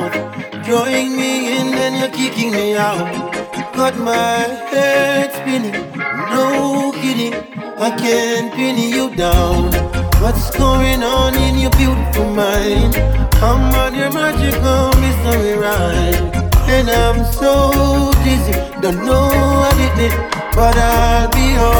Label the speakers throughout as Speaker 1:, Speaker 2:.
Speaker 1: mouth. Drawing me in, then you're kicking me out. Got my head spinning, no kidding. I can't pin you down. What's going on in your beautiful mind? I'm on your magical mystery ride. And I'm so dizzy, don't know what it is, but I'll be alright.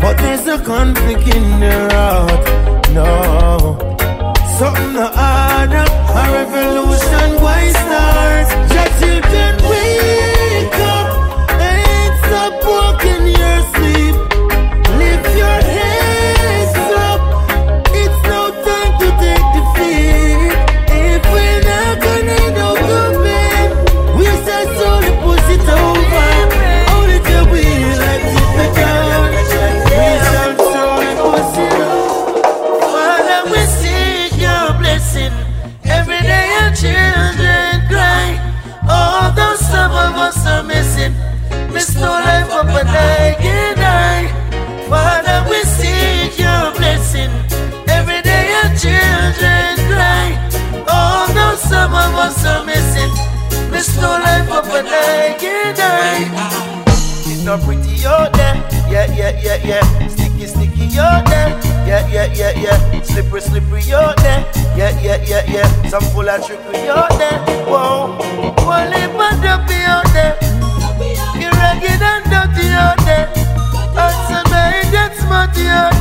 Speaker 1: But there's a conflict in the heart. No. Something to order, a revolution, why start? Your children wake life and die. Father, we seek your blessing. Every day our children cry. Although some of us are missing, miss no life up and I can die. It's not pretty oh, out there. Yeah, yeah, yeah, yeah. Sticky, sticky oh, out there. Yeah, yeah, yeah, yeah. Slippery, slippery oh, out there. Yeah, yeah, yeah, yeah. Some full of trickery out there. Whoa. One lip and dumpy out there. Ragged and dirty out there. And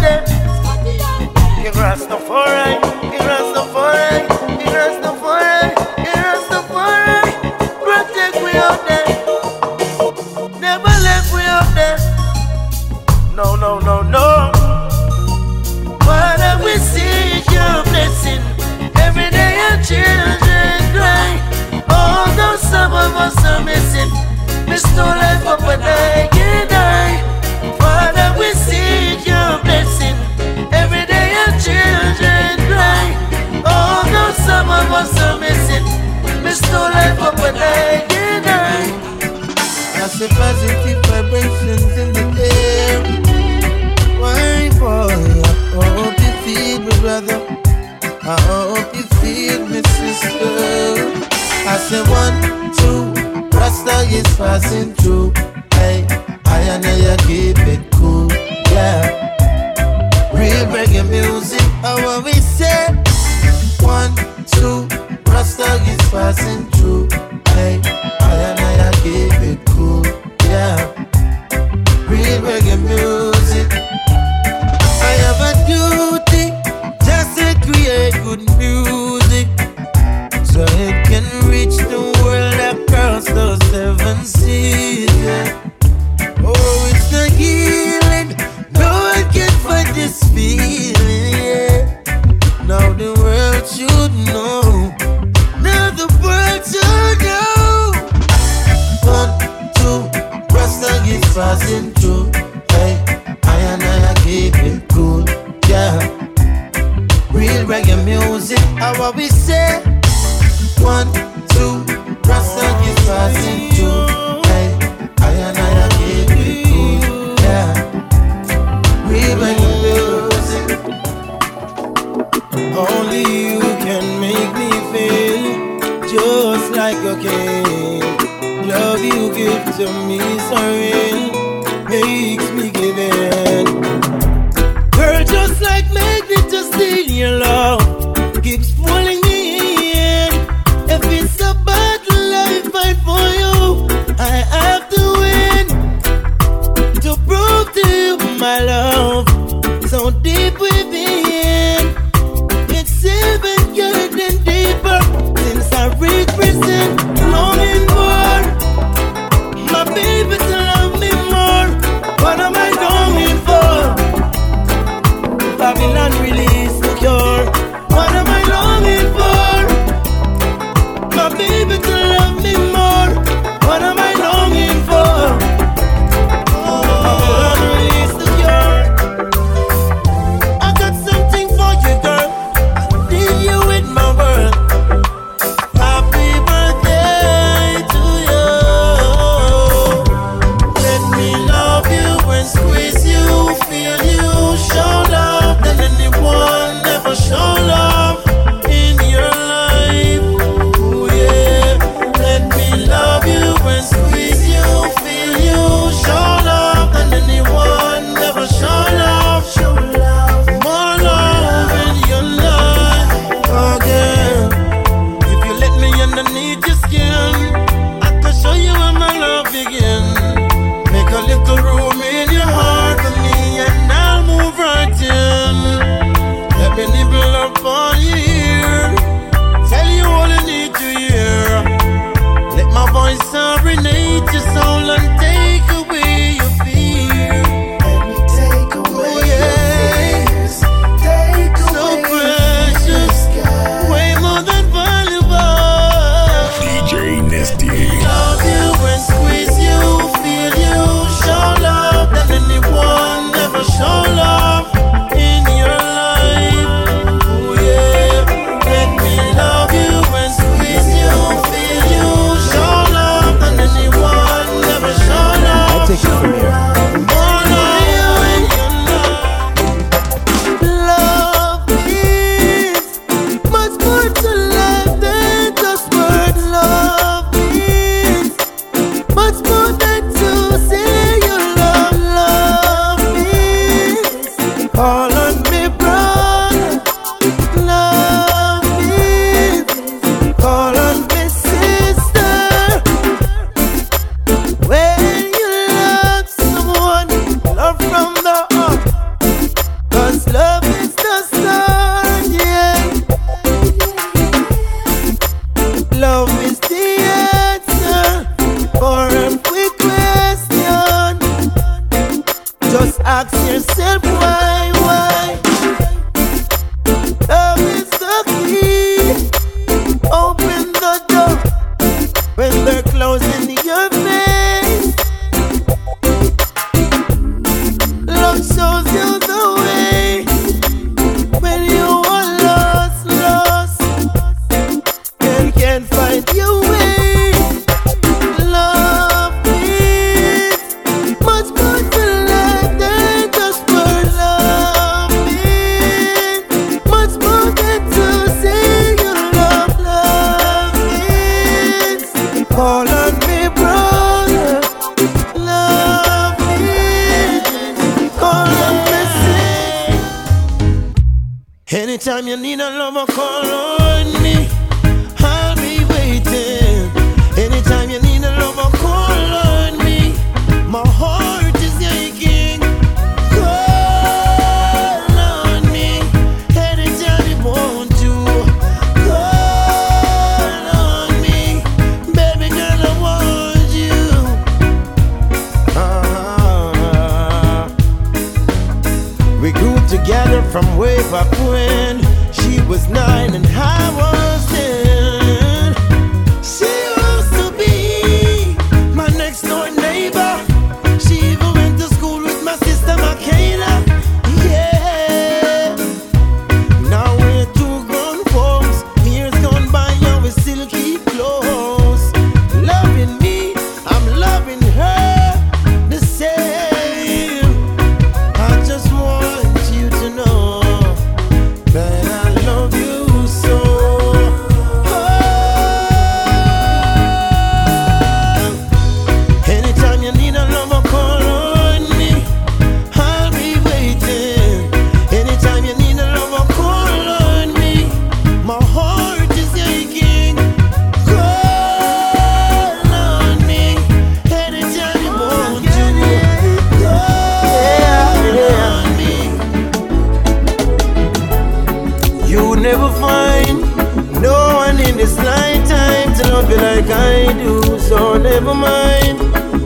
Speaker 1: like I do. So never mind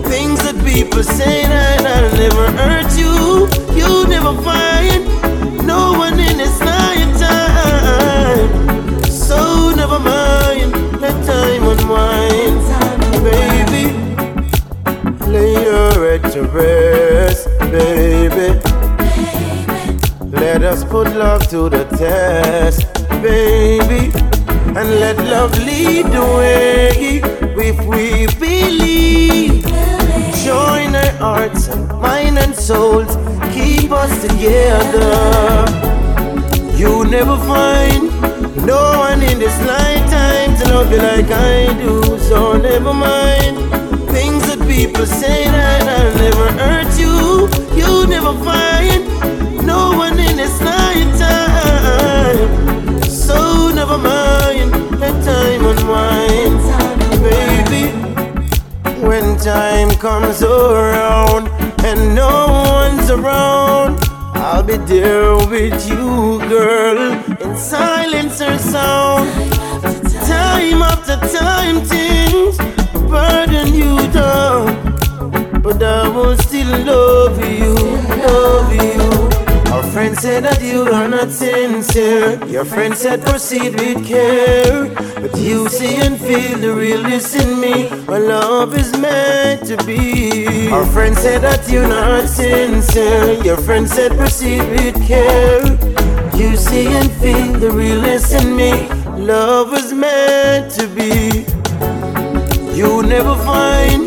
Speaker 1: things that people say that I'll never hurt you. You never find no one in this lifetime. So never mind, let time unwind, baby. Lay your head to rest, baby. Let us put love to the test, baby. And let love lead the way if we believe. Join our hearts and mind and souls, keep us together. You never find no one in this lifetime to love you like I do. So never mind things that people say that I'll never hurt you. You never find no one in this lifetime. So never mind, unwind, baby. When time comes around and no one's around, I'll be there with you, girl, in silence or sound. Time after time, things said that you are not sincere. Your friend said proceed with care. But you see and feel the realness in me. My love is meant to be. Our friend said that you're not sincere. Your friend said proceed with care. You see and feel the realness in me. Love is meant to be. You never find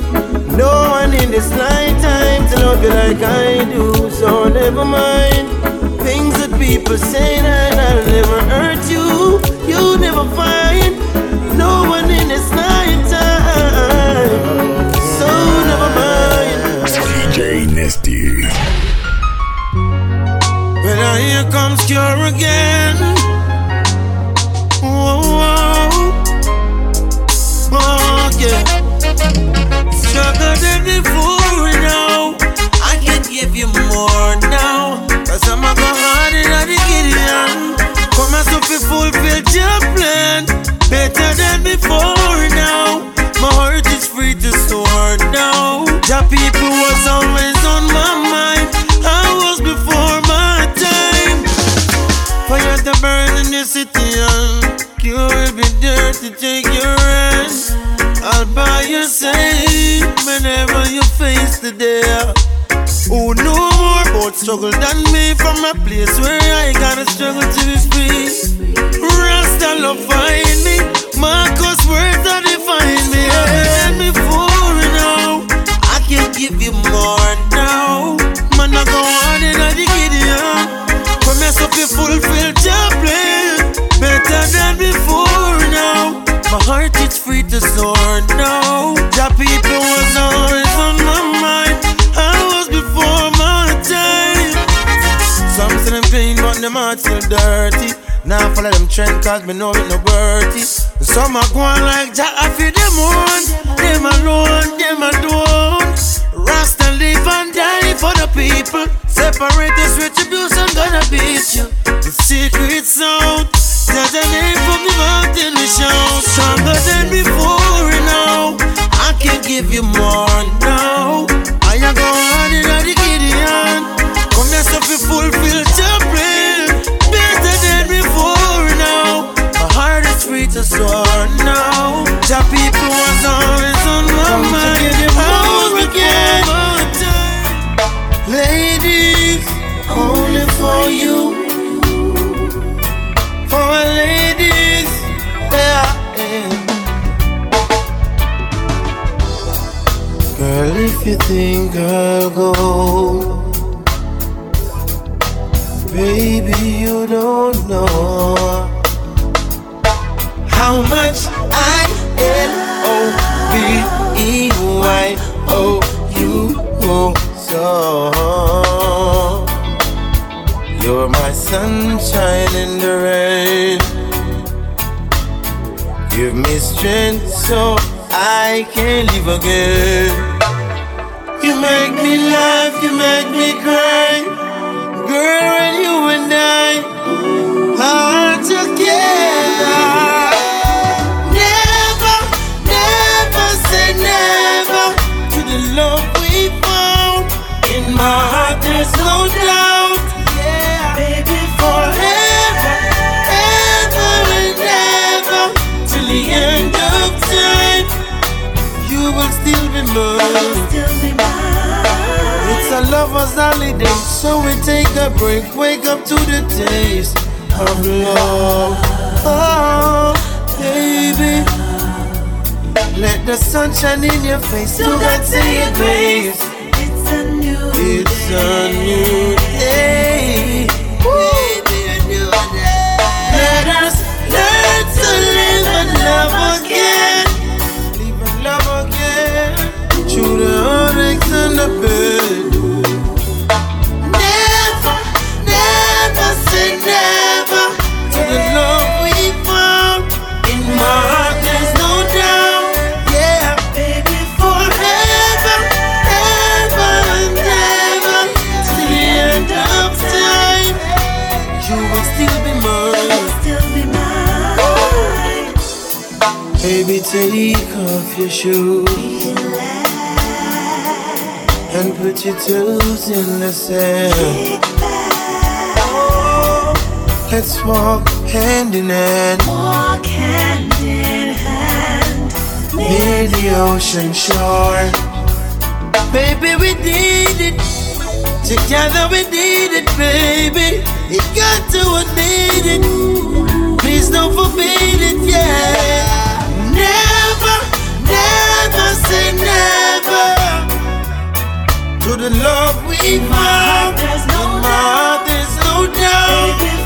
Speaker 1: no one in this lifetime to love you like I do. So never mind 50% to now. The people was always on my mind. I was before my time. Fire to burn in the city and you will be there to take your hand. I'll buy your side whenever you face the day. Who know more about struggle than me from a place where I gotta struggle to be free. Rasta love find me, Marcus words that define me. Give you more now. Man, I go on in the Gideon. Here, so you fulfill your plan. Better than before now. My heart is free to soar now. The people was always on my mind. I was before my time. Some say them clean, but them heart still dirty. Now follow them trend cause me know it no worthy. Some are going like Jack, I feel them on. Them alone, them alone. For the people. Separate this retribution, gonna beat you. The secret out. There's a name for me mouth in the show. Stronger than before now. I can give you more now. Sunshine in the rain. Give me strength so I can live again. You make me laugh, you make me cry. Still be mine. It's a lover's holiday, so we take a break, wake up to the taste of love. Oh, baby. Let the sun shine in your face. Do God say your grace.
Speaker 2: It's a new
Speaker 1: It's a new day. Your shoes and put your toes in the sand. Let's walk hand in hand
Speaker 2: Walk hand in hand.
Speaker 1: near the ocean shore. Baby, we did it. Together we did it, baby. It got to admit it. Please don't forbid it, yeah. Never say never to the love we found.
Speaker 2: there's no
Speaker 1: my heart, there's no doubt.